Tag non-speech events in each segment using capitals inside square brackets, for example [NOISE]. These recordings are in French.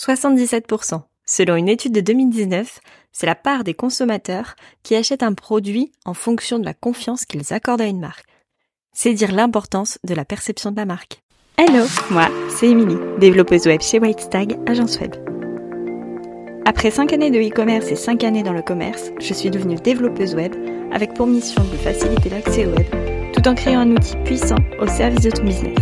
77%. Selon une étude de 2019, c'est la part des consommateurs qui achètent un produit en fonction de la confiance qu'ils accordent à une marque. C'est dire l'importance de la perception de la marque. Hello, moi, c'est Émilie, développeuse web chez Whitestag, agence web. Après 5 années de e-commerce et 5 années dans le commerce, je suis devenue développeuse web avec pour mission de faciliter l'accès au web tout en créant un outil puissant au service de ton business.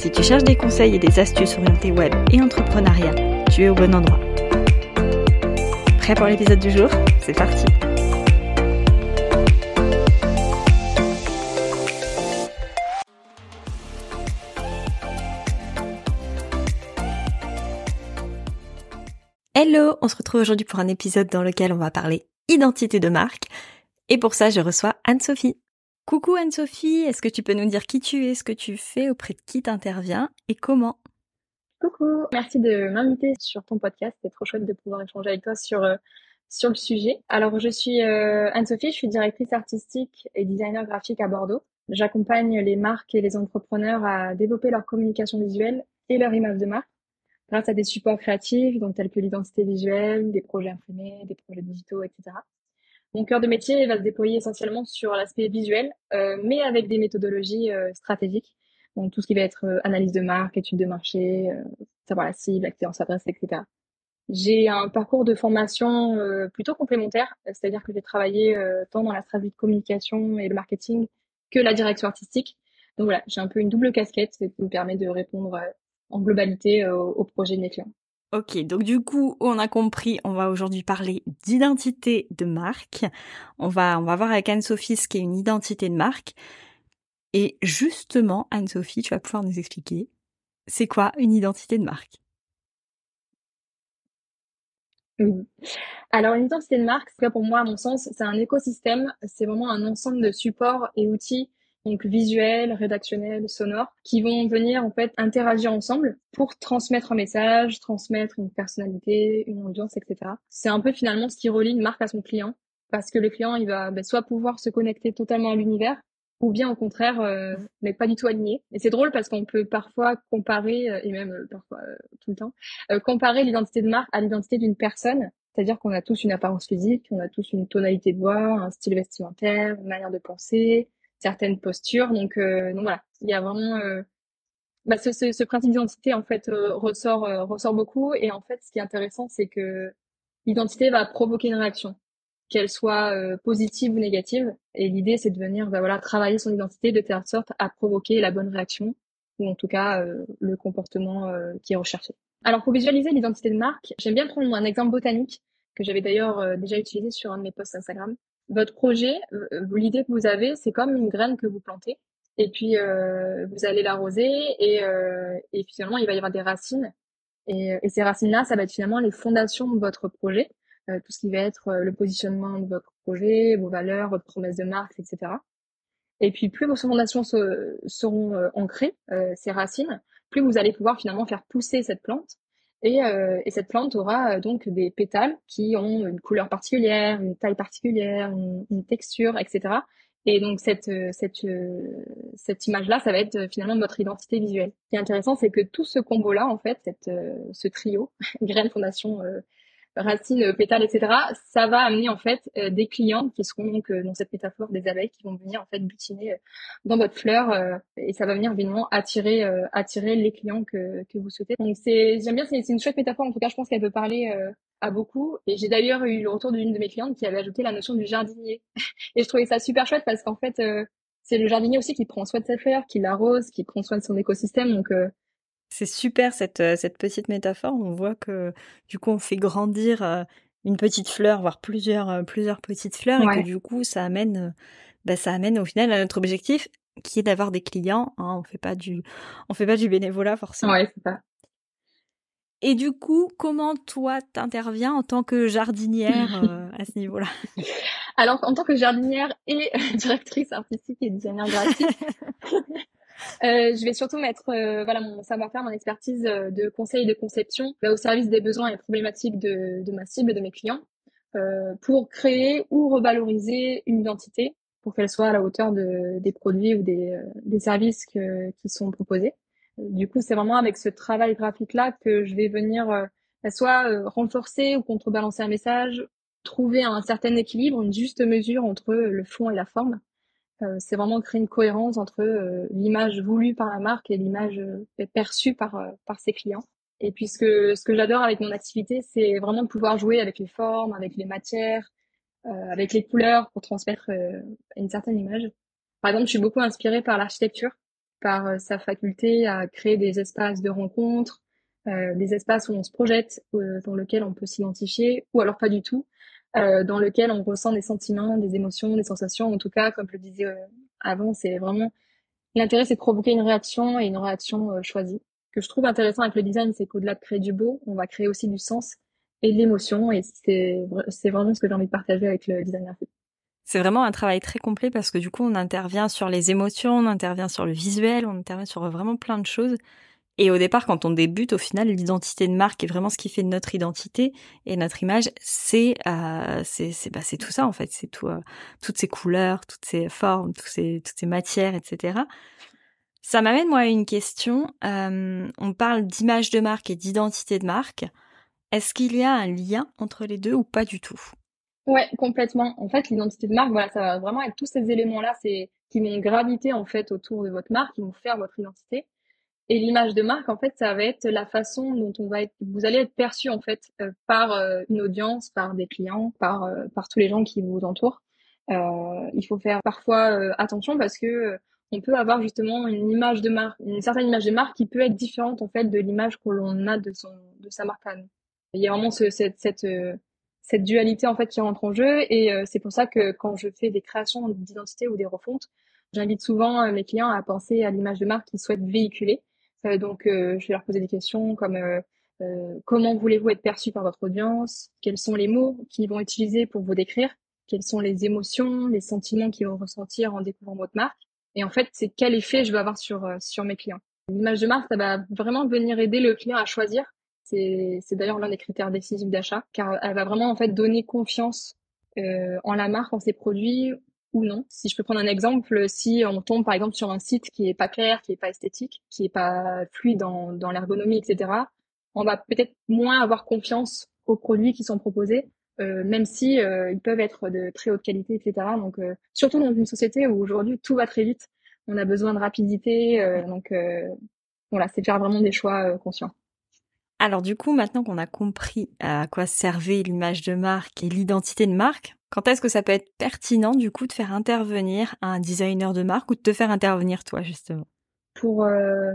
Si tu cherches des conseils et des astuces orientées web et entrepreneuriat, tu es au bon endroit. Prêt pour l'épisode du jour? C'est parti Hello, on se retrouve aujourd'hui pour un épisode dans lequel on va parler identité de marque. Et pour ça, je reçois Anne-Sophie. Coucou Anne-Sophie, est-ce que tu peux nous dire qui tu es, ce que tu fais, auprès de qui t'interviens et comment? Coucou, merci de m'inviter sur ton podcast. C'est trop chouette de pouvoir échanger avec toi sur euh, le sujet. Alors je suis euh, Anne-Sophie, je suis directrice artistique et designer graphique à Bordeaux. J'accompagne les marques et les entrepreneurs à développer leur communication visuelle et leur image de marque grâce à des supports créatifs, tels que l'identité visuelle, des projets imprimés, des projets digitaux, etc. Mon cœur de métier va se déployer essentiellement sur l'aspect visuel, euh, mais avec des méthodologies euh, stratégiques. Donc tout ce qui va être euh, analyse de marque, étude de marché, savoir la cible, à qui s'adresse, etc. J'ai un parcours de formation plutôt complémentaire, c'est-à-dire que j'ai travaillé tant dans la stratégie de communication et le marketing que la direction artistique. Donc voilà, j'ai un peu une double casquette qui me permet de répondre en globalité aux projets de mes clients. Ok, donc du coup, on a compris, on va aujourd'hui parler d'identité de marque. On va, on va voir avec Anne-Sophie ce qu'est une identité de marque. Et justement, Anne-Sophie, tu vas pouvoir nous expliquer, c'est quoi une identité de marque? Alors, une identité de marque, c'est pour moi, à mon sens, c'est un écosystème, c'est vraiment un ensemble de supports et outils donc visuels, rédactionnels, sonores, qui vont venir en fait interagir ensemble pour transmettre un message, transmettre une personnalité, une audience, etc. C'est un peu finalement ce qui relie une marque à son client, parce que le client il va ben, soit pouvoir se connecter totalement à l'univers, ou bien au contraire euh, pas du tout aligné. Et c'est drôle parce qu'on peut parfois comparer, euh, et même euh, parfois euh, tout le temps, comparer l'identité de marque à l'identité d'une personne. C'est-à-dire qu'on a tous une apparence physique, on a tous une tonalité de voix, un style vestimentaire, une manière de penser, certaines postures. Donc, euh, donc voilà, il y a vraiment euh, bah, ce, ce, ce, principe d'identité en fait euh, ressort ressort beaucoup. Et en fait, ce qui est intéressant, c'est que l'identité va provoquer une réaction, qu'elle soit positive ou négative. Et l'idée, c'est de venir bah, voilà travailler son identité de telle sorte à provoquer la bonne réaction ou en tout cas le comportement qui est recherché. Alors pour visualiser l'identité de marque, j'aime bien prendre un exemple botanique que j'avais d'ailleurs déjà utilisé sur un de mes posts Instagram votre projet, euh, l'idée que vous avez, c'est comme une graine que vous plantez. Et puis, euh, vous allez l'arroser et, euh, et finalement, il va y avoir des racines. Et, et ces racines-là, ça va être finalement les fondations de votre projet. tout ce qui va être le positionnement de votre projet, vos valeurs, votre promesse de marque, etc. Et puis, plus vos fondations seront ancrées, ces racines, plus vous allez pouvoir finalement faire pousser cette plante et, euh, et, cette plante aura euh, donc des pétales qui ont une couleur particulière, une taille particulière, une, une texture, etc. Et donc cette euh, cette cette image-là, ça va être finalement votre identité visuelle. Ce qui est intéressant, c'est que tout ce combo-là, en fait, cette, ce trio, [LAUGHS] graine, fondation, racines, euh, pétales, etc., ça va amener en fait euh, des clients qui seront donc euh, dans cette métaphore des abeilles qui vont venir en fait butiner dans votre fleur et ça va venir évidemment attirer attirer les clients que, que vous souhaitez. Donc c'est j'aime bien c'est une chouette métaphore en tout cas je pense qu'elle peut parler à beaucoup et j'ai d'ailleurs eu le retour d'une de mes clientes qui avait ajouté la notion du jardinier [LAUGHS] et je trouvais ça super chouette parce qu'en fait c'est le jardinier aussi qui prend soin de cette fleur, qui l'arrose, qui prend soin de son écosystème donc c'est super cette, euh, cette petite métaphore. On voit que du coup on fait grandir euh, une petite fleur, voire plusieurs, euh, plusieurs petites fleurs, et que du coup ça amène, bah, ça amène au final à notre objectif qui est d'avoir des clients. Hein. On fait pas du, on fait pas du bénévolat forcément. Ouais, c'est ça. Et du coup, comment toi t'interviens en tant que jardinière [LAUGHS] à ce niveau-là? Alors, en tant que jardinière et [LAUGHS] directrice artistique et designer graphique, [LAUGHS] euh, je vais surtout mettre euh, voilà mon savoir-faire, mon expertise euh, de conseil et de conception bah, au service des besoins et problématiques de, de ma cible, de mes clients, euh, pour créer ou revaloriser une identité pour qu'elle soit à la hauteur de, des produits ou des, des services que, qui sont proposés. Du coup, c'est vraiment avec ce travail graphique-là que je vais venir euh, soit renforcer ou contrebalancer un message, trouver un certain équilibre, une juste mesure entre le fond et la forme. Euh, c'est vraiment créer une cohérence entre l'image voulue par la marque et l'image perçue par, par ses clients. Et puis ce que, ce que j'adore avec mon activité, c'est vraiment de pouvoir jouer avec les formes, avec les matières, avec les couleurs pour transmettre une certaine image. Par exemple, je suis beaucoup inspirée par l'architecture par euh, sa faculté à créer des espaces de rencontres, euh, des espaces où on se projette, euh, dans lesquels on peut s'identifier, ou alors pas du tout, dans lequel on ressent des sentiments, des émotions, des sensations. En tout cas, comme je le disais avant, c'est vraiment l'intérêt, c'est de provoquer une réaction et une réaction choisie. Ce que je trouve intéressant avec le design, c'est qu'au-delà de créer du beau, on va créer aussi du sens et de l'émotion, et c'est vraiment ce que j'ai envie de partager avec le design. C'est vraiment un travail très complet parce que du coup, on intervient sur les émotions, on intervient sur le visuel, on intervient sur vraiment plein de choses. Et au départ, quand on débute, au final, l'identité de marque est vraiment ce qui fait notre identité et notre image. C'est euh, bah, c'est tout ça en fait. C'est euh, toutes ces couleurs, toutes ces formes, toutes ces toutes ces matières, etc. Ça m'amène moi à une question. Euh, on parle d'image de marque et d'identité de marque. Est-ce qu'il y a un lien entre les deux ou pas du tout? Ouais, complètement. En fait, l'identité de marque, voilà, ça va vraiment être tous ces éléments-là, c'est qui vont graviter en fait autour de votre marque, qui vont faire votre identité. Et l'image de marque, en fait, ça va être la façon dont on va être, vous allez être perçu en fait euh, par euh, une audience, par des clients, par euh, par tous les gens qui vous entourent. il faut faire parfois attention parce que on peut avoir justement une image de marque, une certaine image de marque qui peut être différente en fait de l'image que l'on a de son de sa marque à nous. Il y a vraiment ce, cette, cette cette dualité en fait qui rentre en jeu et c'est pour ça que quand je fais des créations d'identité ou des refontes, j'invite souvent mes clients à penser à l'image de marque qu'ils souhaitent véhiculer. Euh, donc je vais leur poser des questions comme comment voulez-vous être perçu par votre audience? Quels sont les mots qu'ils vont utiliser pour vous décrire? Quelles sont les émotions, les sentiments qu'ils vont ressentir en découvrant votre marque? Et en fait, c'est quel effet je vais avoir sur sur mes clients. L'image de marque, ça va vraiment venir aider le client à choisir. C'est d'ailleurs l'un des critères décisifs d'achat, car elle va vraiment en fait donner confiance euh, en la marque, en ses produits ou non. Si je peux prendre un exemple, si on tombe par exemple sur un site qui est pas clair, qui est pas esthétique, qui est pas fluide dans, dans l'ergonomie, etc., on va peut-être moins avoir confiance aux produits qui sont proposés, euh, même si euh, ils peuvent être de très haute qualité, etc. Donc euh, surtout dans une société où aujourd'hui tout va très vite, on a besoin de rapidité, euh, donc voilà, c'est faire vraiment des choix conscients. Alors du coup, maintenant qu'on a compris à quoi servait l'image de marque et l'identité de marque, quand est-ce que ça peut être pertinent du coup de faire intervenir un designer de marque ou de te faire intervenir toi justement? Pour euh,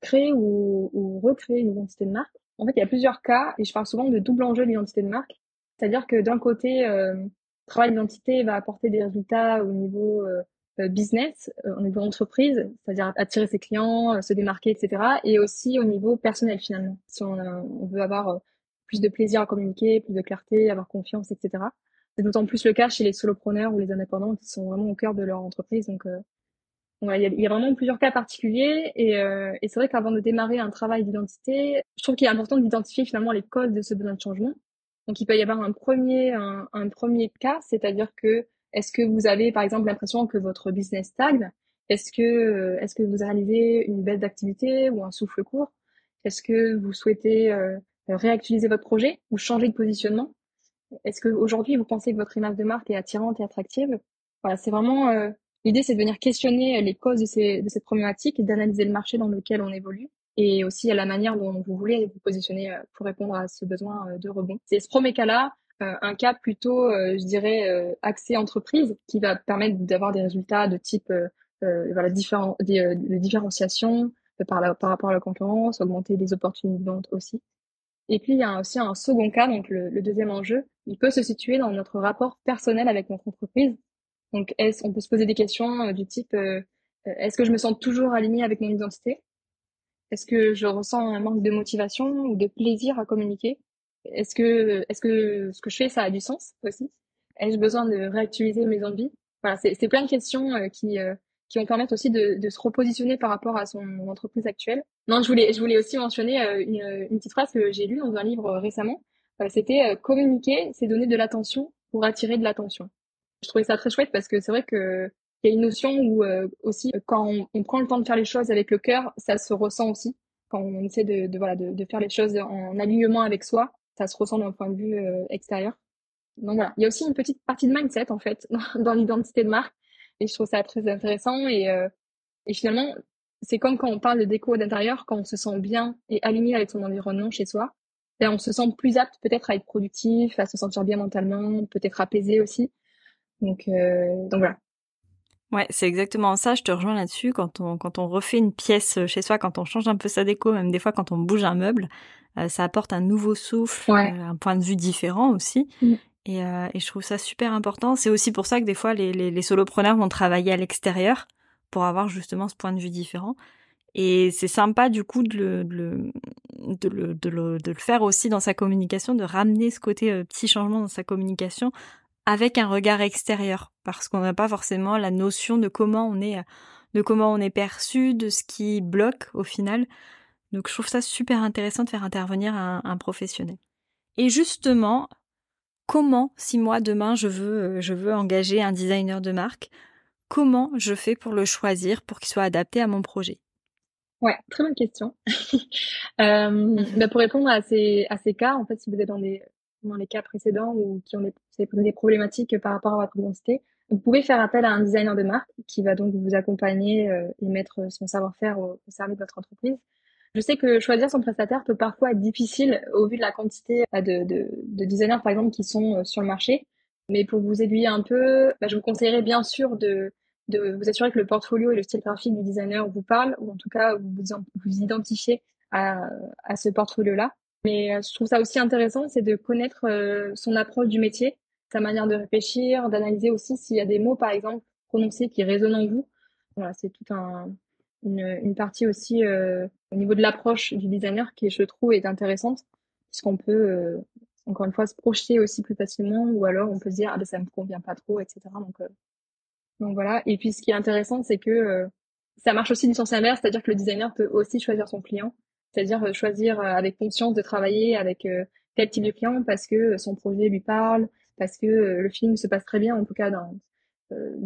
créer ou, recréer une identité de marque, en fait il y a plusieurs cas et je parle souvent de double enjeu de l'identité de marque. C'est-à-dire que d'un côté, euh, travail d'identité va apporter des résultats au niveau euh, euh, business, euh, au niveau entreprise, c'est-à-dire attirer ses clients, euh, se démarquer, etc. Et aussi au niveau personnel finalement. Si on veut avoir plus de plaisir à communiquer, plus de clarté, avoir confiance, etc. C'est d'autant plus le cas chez les solopreneurs ou les indépendants qui sont vraiment au cœur de leur entreprise. Donc, euh, il, y a, vraiment plusieurs cas particuliers. Et, euh, et c'est vrai qu'avant de démarrer un travail d'identité, je trouve qu'il est important d'identifier finalement les causes de ce besoin de changement. Donc, il peut y avoir un premier, un, premier cas, c'est-à-dire que est-ce que vous avez, par exemple, l'impression que votre business stagne? Est-ce que, euh, est-ce que vous réalisez une baisse d'activité ou un souffle court? Est-ce que vous souhaitez réactualiser votre projet ou changer de positionnement? Est-ce que aujourd'hui vous pensez que votre image de marque est attirante et attractive? Voilà, c'est vraiment euh, l'idée, c'est de venir questionner les causes de, ces, de cette problématique et d'analyser le marché dans lequel on évolue et aussi à la manière dont vous voulez vous positionner pour répondre à ce besoin de rebond. C'est ce premier cas-là euh, un cas plutôt, euh, je dirais, euh, axé entreprise, qui va permettre d'avoir des résultats de type voilà, différents, de différenciation par, par rapport à la concurrence, augmenter les opportunités de vente aussi. Et puis, il y a aussi un second cas, donc le, deuxième enjeu, il peut se situer dans notre rapport personnel avec notre entreprise. Donc, est-ce, on peut se poser des questions du type, est-ce que je me sens toujours alignée avec mon identité? Est-ce que je ressens un manque de motivation ou de plaisir à communiquer? Est-ce que, est-ce que ce que je fais, ça a du sens aussi? Ai-je besoin de réactualiser mes envies? Voilà, c'est, c'est plein de questions euh, qui, euh, qui vont permettre aussi de, se repositionner par rapport à son entreprise actuelle. Non, je voulais, je voulais aussi mentionner euh, une, petite phrase que j'ai lue dans un livre récemment. c'était communiquer, c'est donner de l'attention pour attirer de l'attention. Je trouvais ça très chouette parce que c'est vrai que il y a une notion où aussi quand on, prend le temps de faire les choses avec le cœur, ça se ressent aussi. Quand on essaie de, voilà de, faire les choses en alignement avec soi, ça se ressent d'un point de vue extérieur. Donc voilà, il y a aussi une petite partie de mindset en fait [LAUGHS] dans l'identité de marque et je trouve ça très intéressant et, euh, et finalement c'est comme quand on parle de déco d'intérieur, quand on se sent bien et aligné avec son environnement chez soi, ben on se sent plus apte peut-être à être productif, à se sentir bien mentalement, peut-être apaisé aussi. Donc euh, donc voilà. Ouais, c'est exactement ça. Je te rejoins là-dessus. Quand on quand on refait une pièce chez soi, quand on change un peu sa déco, même des fois quand on bouge un meuble, euh, ça apporte un nouveau souffle, euh, un point de vue différent aussi. Mm. Et, euh, et, je trouve ça super important. C'est aussi pour ça que des fois les, les, solopreneurs vont travailler à l'extérieur pour avoir justement ce point de vue différent. Et c'est sympa du coup de le, de, le, de, le, de, le, faire aussi dans sa communication, de ramener ce côté euh, petit changement dans sa communication avec un regard extérieur, parce qu'on n'a pas forcément la notion de comment on est, de comment on est perçu, de ce qui bloque au final. Donc je trouve ça super intéressant de faire intervenir un professionnel. Et justement, comment, si moi demain je veux, euh, je veux engager un designer de marque, comment je fais pour le choisir pour qu'il soit adapté à mon projet? Ouais, très bonne question. [LAUGHS] euh, bah pour répondre à ces, à ces cas, en fait, si vous êtes dans, des, dans les cas précédents ou qui ont des, des problématiques par rapport à votre identité, vous pouvez faire appel à un designer de marque qui va donc vous accompagner euh, et mettre son savoir-faire au, au, service de votre entreprise. Je sais que choisir son prestataire peut parfois être difficile au vu de la quantité euh, de, de, de designers, par exemple, qui sont euh, sur le marché. Mais pour vous aiguiller un peu, bah, je vous conseillerais bien sûr de, de vous assurer que le portfolio et le style graphique du designer vous parlent, ou en tout cas vous vous identifiez à, à ce portfolio-là. Mais euh, je trouve ça aussi intéressant, c'est de connaître son approche du métier, sa manière de réfléchir, d'analyser aussi s'il y a des mots, par exemple, prononcés qui résonnent en vous. Voilà, c'est tout un, une, une partie aussi euh, au niveau de l'approche du designer qui, je trouve, est intéressante, puisqu'on peut, euh, encore une fois, se projeter aussi plus facilement, ou alors on peut se dire, ah ben ça me convient pas trop, etc. Donc, euh, donc voilà. Et puis ce qui est intéressant, c'est que ça marche aussi du sens inverse, c'est-à-dire que le designer peut aussi choisir son client, c'est-à-dire choisir avec conscience de travailler avec tel type de client parce que son projet lui parle, parce que le film se passe très bien, en tout cas dans,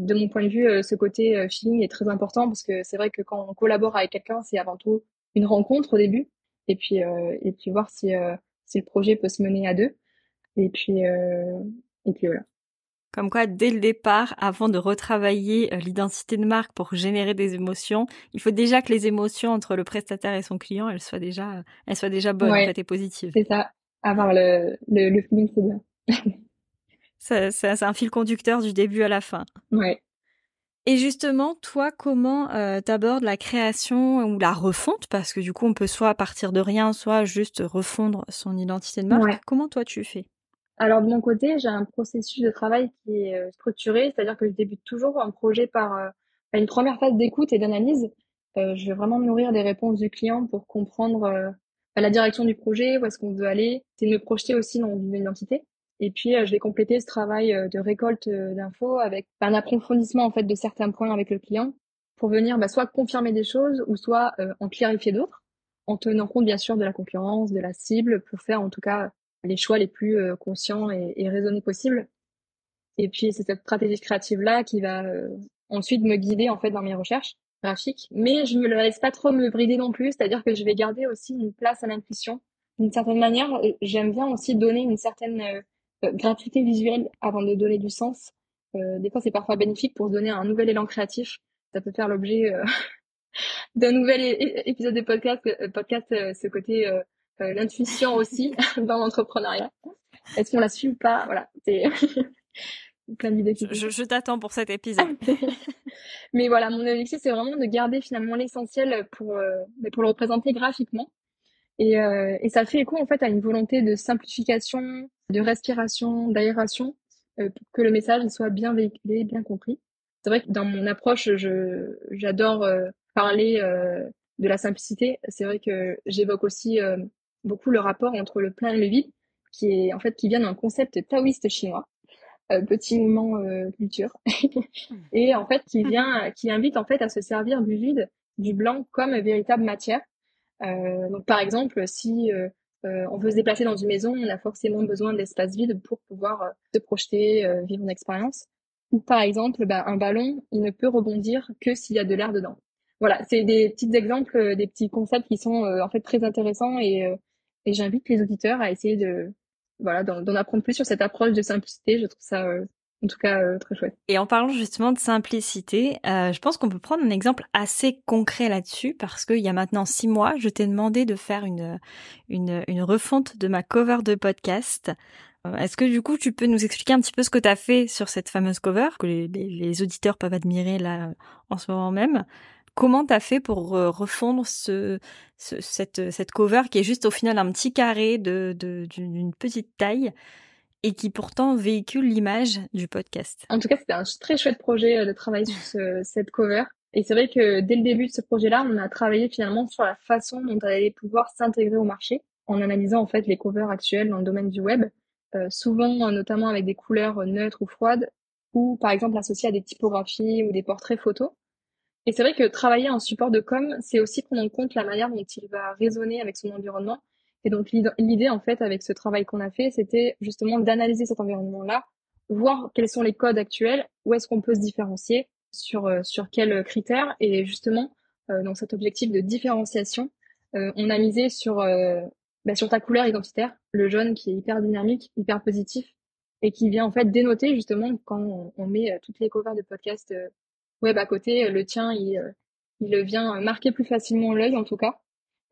de mon point de vue, euh, ce côté euh, feeling est très important parce que c'est vrai que quand on collabore avec quelqu'un, c'est avant tout une rencontre au début, et puis euh, et puis voir si si le projet peut se mener à deux, et puis et puis voilà. Comme quoi, dès le départ, avant de retravailler l'identité de marque pour générer des émotions, il faut déjà que les émotions entre le prestataire et son client, elles soient déjà, elles soient déjà bonnes en fait, et positives. C'est ça. Avoir le, le, le feeling, c'est bien. [LAUGHS] C'est un fil conducteur du début à la fin. Ouais. Et justement, toi, comment euh, t'abordes la création ou la refonte? Parce que du coup, on peut soit partir de rien, soit juste refondre son identité de marque. Comment toi, tu fais? Alors, de mon côté, j'ai un processus de travail qui est euh, structuré, c'est-à-dire que je débute toujours un projet par euh, une première phase d'écoute et d'analyse. Je vais vraiment me nourrir des réponses du client pour comprendre euh, la direction du projet, où est-ce qu'on veut aller. C'est me projeter aussi dans une identité. Et puis, euh, je vais compléter ce travail euh, de récolte euh, d'infos avec un approfondissement en fait de certains points avec le client pour venir bah, soit confirmer des choses ou soit en clarifier d'autres, en tenant compte bien sûr de la concurrence, de la cible, pour faire en tout cas les choix les plus conscients et, raisonnés possibles. Et puis, c'est cette stratégie créative-là qui va ensuite me guider en fait dans mes recherches graphiques. Mais je ne laisse pas trop me brider non plus, c'est-à-dire que je vais garder aussi une place à l'intuition. D'une certaine manière, j'aime bien aussi donner une certaine euh, gratuité visuelle avant de donner du sens. Euh, des fois, c'est parfois bénéfique pour donner un nouvel élan créatif. Ça peut faire l'objet euh, [LAUGHS] d'un nouvel épisode de podcast, podcast ce côté l'intuition aussi [LAUGHS] dans l'entrepreneuriat. Est-ce qu'on la suit ou pas? Voilà, c'est [LAUGHS] plein d'idées. Je, je t'attends pour cet épisode. Mais voilà, mon objectif, c'est vraiment de garder finalement l'essentiel pour, pour le représenter graphiquement. Et, euh, et ça fait écho en fait à une volonté de simplification, de respiration, d'aération, euh, pour que le message soit bien véhiculé, bien compris. C'est vrai que dans mon approche, je j'adore euh, parler euh, de la simplicité. C'est vrai que j'évoque aussi euh, beaucoup le rapport entre le plein et le vide, qui est en fait qui vient d'un concept taoïste chinois. petit moment culture [LAUGHS] et en fait qui vient qui invite en fait à se servir du vide du blanc comme véritable matière euh, donc par exemple, si euh, euh, on veut se déplacer dans une maison, on a forcément besoin d'espace vide pour pouvoir se projeter, vivre une expérience. Ou par exemple, bah, un ballon, il ne peut rebondir que s'il y a de l'air dedans. Voilà, c'est des petits exemples, euh, des petits concepts qui sont euh, en fait très intéressants et, euh, et j'invite les auditeurs à essayer de voilà d'en apprendre plus sur cette approche de simplicité. Je trouve ça en tout cas très chouette. Et en parlant justement de simplicité, je pense qu'on peut prendre un exemple assez concret là-dessus parce qu'il y a maintenant six mois, je t'ai demandé de faire une, une, une refonte de ma cover de podcast. Est-ce que du coup tu peux nous expliquer un petit peu ce que tu as fait sur cette fameuse cover que les, les auditeurs peuvent admirer là en ce moment même? Comment t'as fait pour euh, refondre ce, cette, cette cover qui est juste au final un petit carré de, d'une petite taille? Et qui pourtant véhicule l'image du podcast En tout cas, c'était un très chouette projet euh, de travailler sur cette cover. Et c'est vrai que dès le début de ce projet-là, on a travaillé finalement sur la façon dont elle allait pouvoir s'intégrer au marché en analysant en fait les covers actuelles dans le domaine du web, euh, souvent notamment avec des couleurs neutres ou froides, ou par exemple associées à des typographies ou des portraits photos. Et c'est vrai que travailler un support de com, c'est aussi prendre en compte la manière dont il va résonner avec son environnement. Et donc l'idée, en fait, avec ce travail qu'on a fait, c'était justement d'analyser cet environnement-là, voir quels sont les codes actuels, où est-ce qu'on peut se différencier, sur, euh, sur quels critères. Et justement, euh, dans cet objectif de différenciation, euh, on a misé sur, bah, sur ta couleur identitaire, le jaune qui est hyper dynamique, hyper positif, et qui vient en fait dénoter justement quand on, met toutes les covers de podcast web à côté, le tien, il, euh, il vient marquer plus facilement l'œil en tout cas.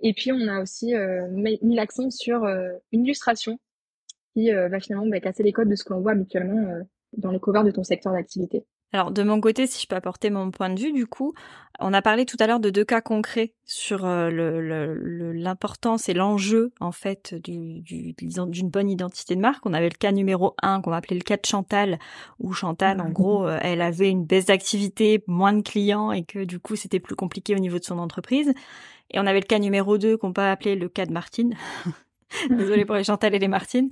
Et puis on a aussi euh, mis l'accent sur euh, une illustration qui va finalement bah, casser les codes de ce qu'on voit habituellement dans les covers de ton secteur d'activité. Alors de mon côté, si je peux apporter mon point de vue, du coup, on a parlé tout à l'heure de deux cas concrets sur euh, l'importance et l'enjeu en fait d'une du, bonne identité de marque. On avait le cas numéro un qu'on va appeler le cas de Chantal, où Chantal, en gros, [LAUGHS] euh, elle avait une baisse d'activité, moins de clients et que du coup c'était plus compliqué au niveau de son entreprise. Et on avait le cas numéro 2 qu'on peut appeler le cas de Martine, [LAUGHS] Désolée pour les Chantal et les Martine.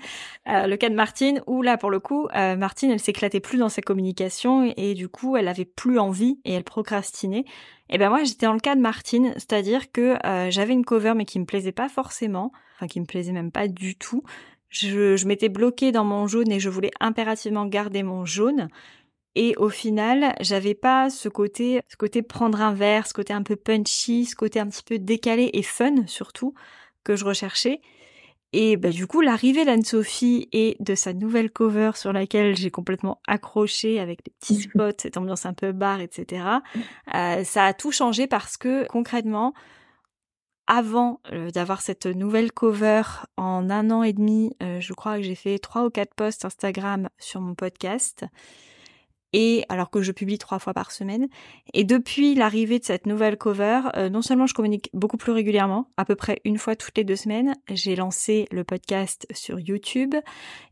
Euh, le cas de Martine, où là, pour le coup, euh, Martine, elle s'éclatait plus dans sa communication et, du coup, elle avait plus envie et elle procrastinait. Et ben moi, j'étais dans le cas de Martine, c'est-à-dire que euh, j'avais une cover mais qui me plaisait pas forcément, enfin qui me plaisait même pas du tout. Je, je m'étais bloquée dans mon jaune et je voulais impérativement garder mon jaune. Et au final, j'avais pas ce côté, ce côté prendre un verre, ce côté un peu punchy, ce côté un petit peu décalé et fun surtout que je recherchais. Et bah, du coup, l'arrivée d'Anne-Sophie et de sa nouvelle cover sur laquelle j'ai complètement accroché avec des petits [LAUGHS] spots, cette ambiance un peu bar, etc., euh, ça a tout changé parce que concrètement, avant euh, d'avoir cette nouvelle cover en un an et demi, euh, je crois que j'ai fait trois ou quatre posts Instagram sur mon podcast et alors que je publie trois fois par semaine. Et depuis l'arrivée de cette nouvelle cover, euh, non seulement je communique beaucoup plus régulièrement, à peu près une fois toutes les deux semaines, j'ai lancé le podcast sur YouTube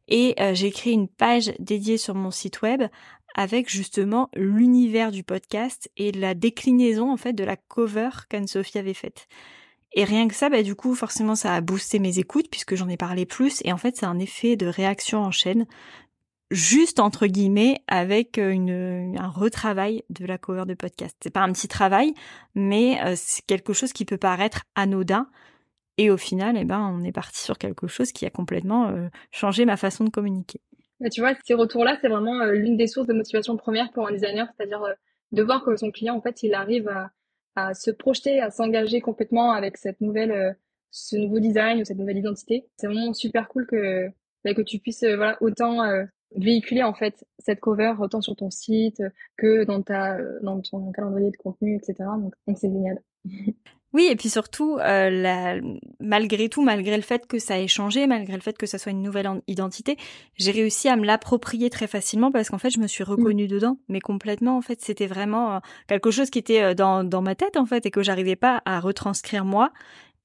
et euh, j'ai créé une page dédiée sur mon site web avec justement l'univers du podcast et la déclinaison en fait de la cover qu'Anne-Sophie avait faite. Et rien que ça, bah, du coup, forcément, ça a boosté mes écoutes puisque j'en ai parlé plus. Et en fait, c'est un effet de réaction en chaîne juste entre guillemets avec euh, une, un retravail de la cover de podcast. C'est pas un petit travail, mais euh, c'est quelque chose qui peut paraître anodin. Et au final, eh ben, on est parti sur quelque chose qui a complètement euh, changé ma façon de communiquer. Tu vois, ces retours-là, c'est vraiment l'une des sources de motivation première pour un designer, c'est-à-dire de voir que son client, en fait, il arrive à, à se projeter, à s'engager complètement avec cette nouvelle, ce nouveau design ou cette nouvelle identité. C'est vraiment super cool que, bah, que tu puisses, voilà, autant véhiculer en fait cette cover autant sur ton site que dans ta dans ton calendrier de contenu etc donc c'est génial. [LAUGHS] Oui et puis surtout euh, la... malgré tout malgré le fait que ça ait changé malgré le fait que ça soit une nouvelle identité j'ai réussi à me l'approprier très facilement parce qu'en fait je me suis reconnue mmh. dedans. Mais complètement en fait c'était vraiment euh, quelque chose qui était euh, dans dans ma tête en fait et que j'arrivais pas à retranscrire moi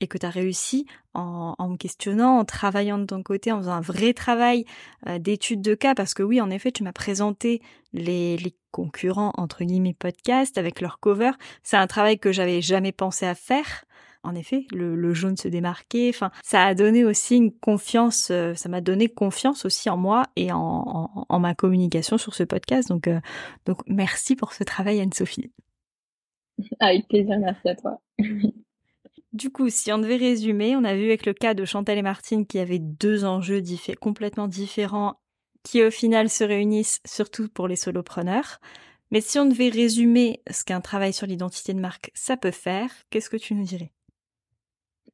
et que tu as réussi en, me questionnant, en travaillant de ton côté, en faisant un vrai travail euh, d'étude de cas, parce que oui, en effet, tu m'as présenté les, concurrents, entre guillemets, podcast avec leur cover. C'est un travail que j'avais jamais pensé à faire. En effet, le, jaune se démarquait. Enfin, ça a donné aussi une confiance. Euh, ça m'a donné confiance aussi en moi et en ma communication sur ce podcast. Donc, euh, donc merci pour ce travail, Anne-Sophie. [LAUGHS] Avec plaisir, merci à toi. [LAUGHS] Du coup, si on devait résumer, on a vu avec le cas de Chantal et Martine qui avaient deux enjeux complètement différents qui au final se réunissent surtout pour les solopreneurs. Mais si on devait résumer ce qu'un travail sur l'identité de marque, ça peut faire, qu'est-ce que tu nous dirais?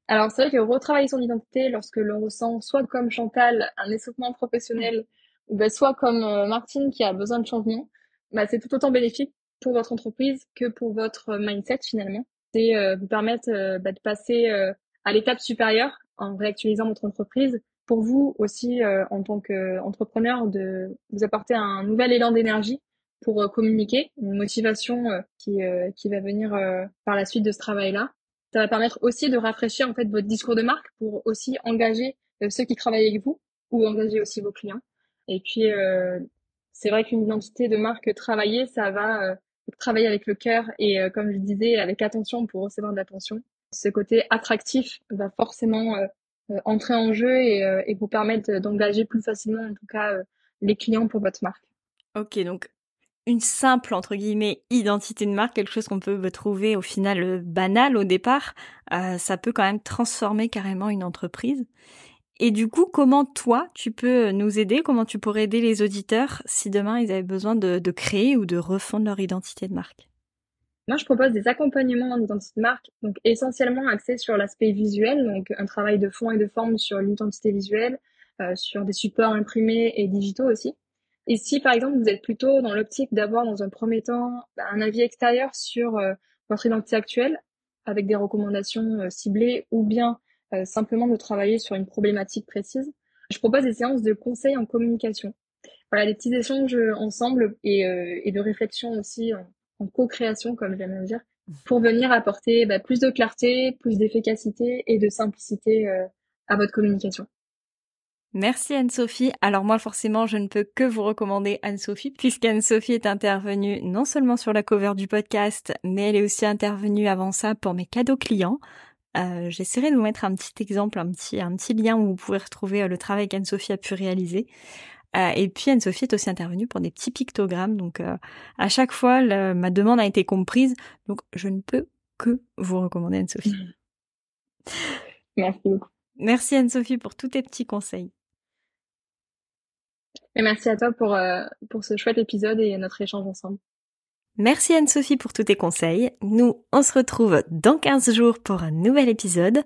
Alors c'est vrai que retravailler son identité lorsque l'on ressent soit comme Chantal un essoufflement professionnel, ben, soit comme euh, Martine qui a besoin de changement, bah, c'est tout autant bénéfique pour votre entreprise que pour votre mindset finalement. C'est euh, vous permettre euh, bah, de passer à l'étape supérieure en réactualisant votre entreprise. Pour vous aussi, en tant qu'entrepreneur, de vous apporter un nouvel élan d'énergie pour euh, communiquer, une motivation euh, qui, euh, qui va venir par la suite de ce travail-là. Ça va permettre aussi de rafraîchir en fait votre discours de marque pour aussi engager ceux qui travaillent avec vous ou engager aussi vos clients. Et puis c'est vrai qu'une identité de marque travaillée, ça va travailler avec le cœur et comme je disais avec attention pour recevoir de l'attention. Ce côté attractif va forcément entrer en jeu et, et vous permettre d'engager plus facilement en tout cas les clients pour votre marque. Ok, donc une simple entre guillemets identité de marque, quelque chose qu'on peut trouver au final euh, banal au départ, euh, ça peut quand même transformer carrément une entreprise. Et du coup, comment toi tu peux nous aider? Comment tu pourrais aider les auditeurs si demain ils avaient besoin de, créer ou de refondre leur identité de marque? Moi, je propose des accompagnements en identité de marque, donc essentiellement axés sur l'aspect visuel, donc un travail de fond et de forme sur l'identité visuelle, euh, sur des supports imprimés et digitaux aussi. Et si par exemple vous êtes plutôt dans l'optique d'avoir dans un premier temps bah, un avis extérieur sur euh, votre identité actuelle, avec des recommandations euh, ciblées, ou bien euh, simplement de travailler sur une problématique précise, je propose des séances de conseils en communication. Voilà, des petits échanges ensemble et, et de réflexion aussi en, co-création, comme j'aime dire, pour venir apporter bah, plus de clarté, plus d'efficacité et de simplicité à votre communication. Merci Anne-Sophie. Alors moi forcément je ne peux que vous recommander Anne-Sophie puisqu'Anne-Sophie est intervenue non seulement sur la cover du podcast mais elle est aussi intervenue avant ça pour mes cadeaux clients. Euh, J'essaierai de vous mettre un petit exemple, un petit, un petit lien où vous pouvez retrouver euh, le travail qu'Anne-Sophie a pu réaliser. Euh, et puis Anne-Sophie est aussi intervenue pour des petits pictogrammes. Donc euh, à chaque fois ma demande a été comprise. Donc je ne peux que vous recommander Anne-Sophie. [LAUGHS] Merci beaucoup. Merci Anne-Sophie pour tous tes petits conseils. Et merci à toi pour, euh, pour ce chouette épisode et notre échange ensemble. Merci Anne-Sophie pour tous tes conseils. Nous, on se retrouve dans 15 jours pour un nouvel épisode.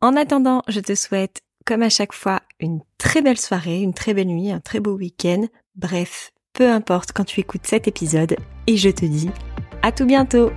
En attendant, je te souhaite, comme à chaque fois, une très belle soirée, une très belle nuit, un très beau week-end. Bref, peu importe quand tu écoutes cet épisode. Et je te dis à tout bientôt